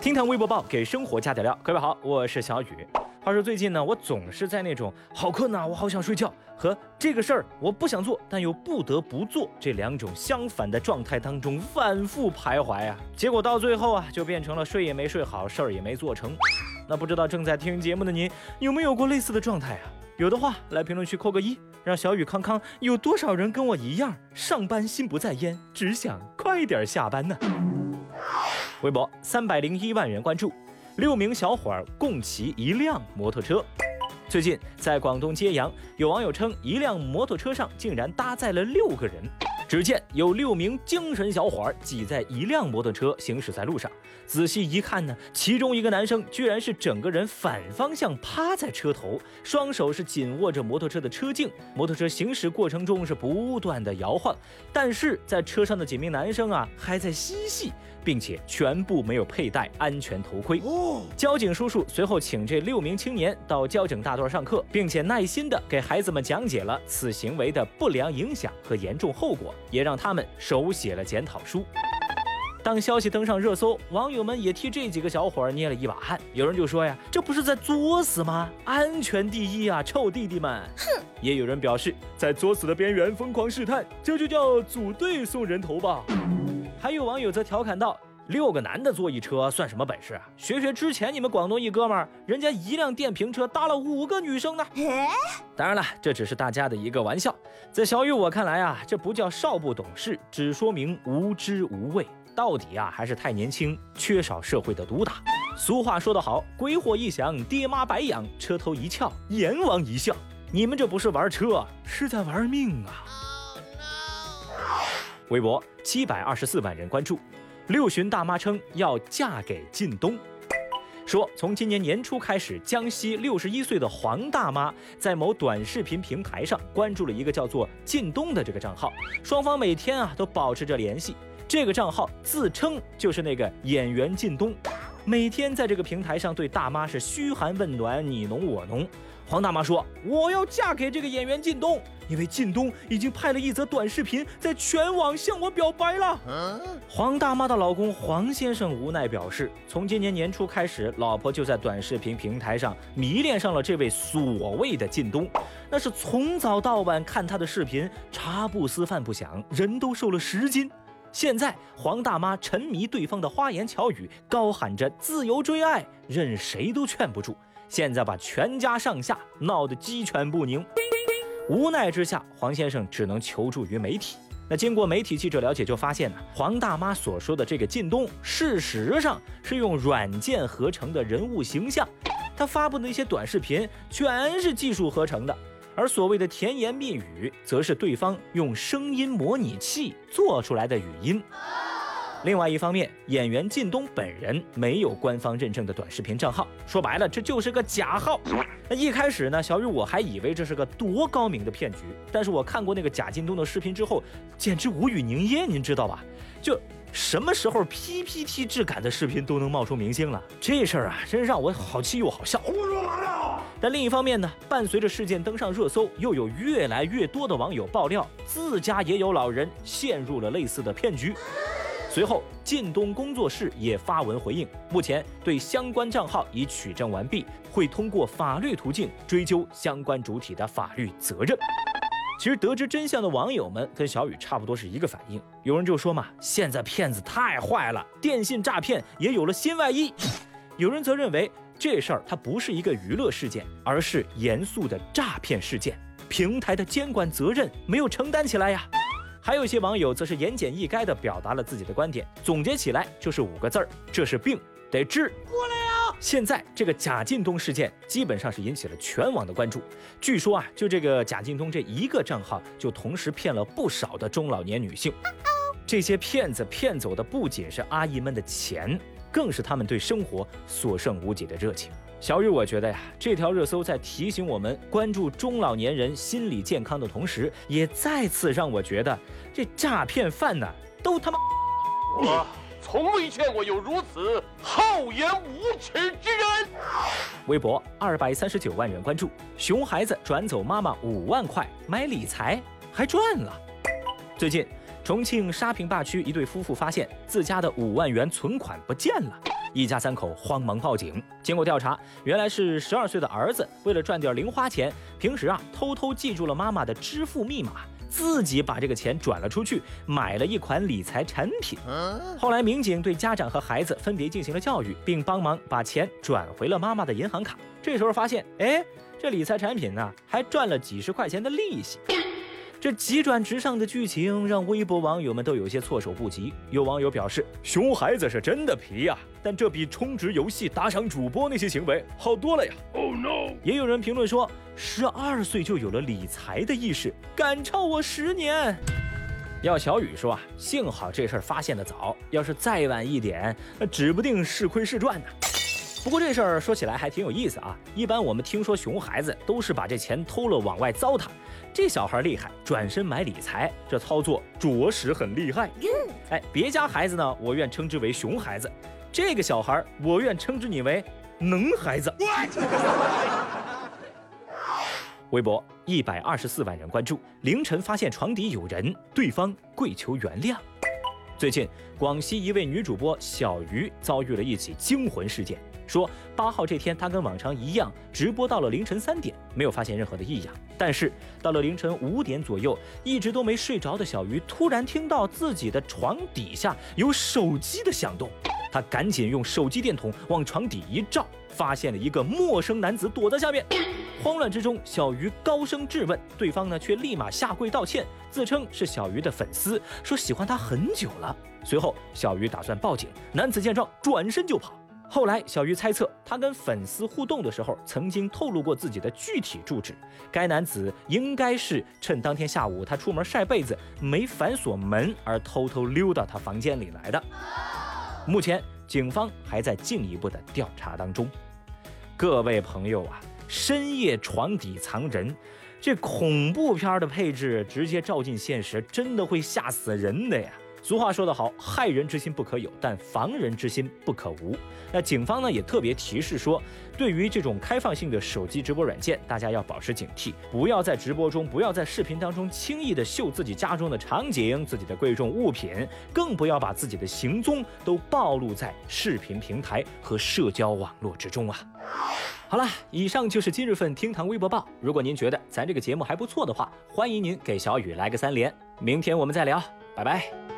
听谈微博报，给生活加点料。各位好，我是小雨。话说最近呢，我总是在那种好困呐，我好想睡觉和这个事儿我不想做，但又不得不做这两种相反的状态当中反复徘徊啊。结果到最后啊，就变成了睡也没睡好，事儿也没做成。那不知道正在听节目的您有没有过类似的状态啊？有的话来评论区扣个一，让小雨康康有多少人跟我一样，上班心不在焉，只想快点下班呢？微博三百零一万人关注。六名小伙儿共骑一辆摩托车。最近在广东揭阳，有网友称一辆摩托车上竟然搭载了六个人。只见有六名精神小伙儿挤在一辆摩托车行驶在路上，仔细一看呢，其中一个男生居然是整个人反方向趴在车头，双手是紧握着摩托车的车镜，摩托车行驶过程中是不断的摇晃，但是在车上的几名男生啊还在嬉戏，并且全部没有佩戴安全头盔。交警叔叔随后请这六名青年到交警大队上课，并且耐心的给孩子们讲解了此行为的不良影响和严重后果。也让他们手写了检讨书。当消息登上热搜，网友们也替这几个小伙捏了一把汗。有人就说呀，这不是在作死吗？安全第一啊，臭弟弟们！哼！也有人表示，在作死的边缘疯狂试探，这就叫组队送人头吧。还有网友则调侃道。六个男的坐一车算什么本事啊？学学之前你们广东一哥们儿，人家一辆电瓶车搭了五个女生呢。当然了，这只是大家的一个玩笑。在小雨我看来啊，这不叫少不懂事，只说明无知无畏。到底啊，还是太年轻，缺少社会的毒打。俗话说得好，鬼火一响，爹妈白养；车头一翘，阎王一笑。你们这不是玩车，是在玩命啊！微博七百二十四万人关注。六旬大妈称要嫁给靳东，说从今年年初开始，江西六十一岁的黄大妈在某短视频平台上关注了一个叫做靳东的这个账号，双方每天啊都保持着联系。这个账号自称就是那个演员靳东，每天在这个平台上对大妈是嘘寒问暖，你侬我侬。黄大妈说：“我要嫁给这个演员靳东，因为靳东已经拍了一则短视频，在全网向我表白了。”黄大妈的老公黄先生无奈表示：“从今年年初开始，老婆就在短视频平台上迷恋上了这位所谓的靳东，那是从早到晚看他的视频，茶不思饭不想，人都瘦了十斤。现在黄大妈沉迷对方的花言巧语，高喊着自由追爱，任谁都劝不住。”现在把全家上下闹得鸡犬不宁，无奈之下，黄先生只能求助于媒体。那经过媒体记者了解，就发现呢，黄大妈所说的这个靳东，事实上是用软件合成的人物形象，他发布的一些短视频全是技术合成的，而所谓的甜言蜜语，则是对方用声音模拟器做出来的语音。另外一方面，演员靳东本人没有官方认证的短视频账号，说白了，这就是个假号。那一开始呢，小雨我还以为这是个多高明的骗局，但是我看过那个假靳东的视频之后，简直无语凝噎，您知道吧？就什么时候 PPT 质感的视频都能冒出明星了，这事儿啊，真让我好气又好笑。胡说八道！但另一方面呢，伴随着事件登上热搜，又有越来越多的网友爆料，自家也有老人陷入了类似的骗局。随后，靳东工作室也发文回应，目前对相关账号已取证完毕，会通过法律途径追究相关主体的法律责任。其实得知真相的网友们跟小雨差不多是一个反应，有人就说嘛，现在骗子太坏了，电信诈骗也有了新外衣。有人则认为这事儿它不是一个娱乐事件，而是严肃的诈骗事件，平台的监管责任没有承担起来呀。还有一些网友则是言简意赅地表达了自己的观点，总结起来就是五个字儿：这是病，得治。过来呀！现在这个贾进东事件基本上是引起了全网的关注。据说啊，就这个贾进东这一个账号，就同时骗了不少的中老年女性。这些骗子骗走的不仅是阿姨们的钱，更是他们对生活所剩无几的热情。小雨，我觉得呀，这条热搜在提醒我们关注中老年人心理健康的同时，也再次让我觉得这诈骗犯呢，都他妈……我从未见过有如此厚颜无耻之人。微博二百三十九万人关注，熊孩子转走妈妈五万块买理财还赚了。最近，重庆沙坪坝区一对夫妇发现自家的五万元存款不见了。一家三口慌忙报警。经过调查，原来是十二岁的儿子为了赚点零花钱，平时啊偷偷记住了妈妈的支付密码，自己把这个钱转了出去，买了一款理财产品。后来民警对家长和孩子分别进行了教育，并帮忙把钱转回了妈妈的银行卡。这时候发现，哎，这理财产品呢还赚了几十块钱的利息。这急转直上的剧情让微博网友们都有些措手不及。有网友表示：“熊孩子是真的皮呀，但这比充值游戏、打赏主播那些行为好多了呀。” Oh no！也有人评论说：“十二岁就有了理财的意识，赶超我十年。”要小雨说啊，幸好这事儿发现的早，要是再晚一点，那指不定是亏是赚呢。不过这事儿说起来还挺有意思啊。一般我们听说熊孩子都是把这钱偷了往外糟蹋，这小孩厉害，转身买理财，这操作着实很厉害。哎，别家孩子呢，我愿称之为熊孩子；这个小孩，我愿称之你为能孩子。微博一百二十四万人关注，凌晨发现床底有人，对方跪求原谅。最近，广西一位女主播小鱼遭遇了一起惊魂事件。说八号这天，她跟往常一样直播到了凌晨三点，没有发现任何的异样。但是到了凌晨五点左右，一直都没睡着的小鱼突然听到自己的床底下有手机的响动，她赶紧用手机电筒往床底一照，发现了一个陌生男子躲在下面。慌乱之中，小鱼高声质问，对方呢却立马下跪道歉，自称是小鱼的粉丝，说喜欢他很久了。随后，小鱼打算报警，男子见状转身就跑。后来，小鱼猜测他跟粉丝互动的时候，曾经透露过自己的具体住址。该男子应该是趁当天下午他出门晒被子没反锁门，而偷偷溜到他房间里来的。目前，警方还在进一步的调查当中。各位朋友啊！深夜床底藏人，这恐怖片的配置直接照进现实，真的会吓死人的呀！俗话说得好，害人之心不可有，但防人之心不可无。那警方呢也特别提示说，对于这种开放性的手机直播软件，大家要保持警惕，不要在直播中，不要在视频当中轻易的秀自己家中的场景、自己的贵重物品，更不要把自己的行踪都暴露在视频平台和社交网络之中啊！好了，以上就是今日份厅堂微博报。如果您觉得咱这个节目还不错的话，欢迎您给小雨来个三连。明天我们再聊，拜拜。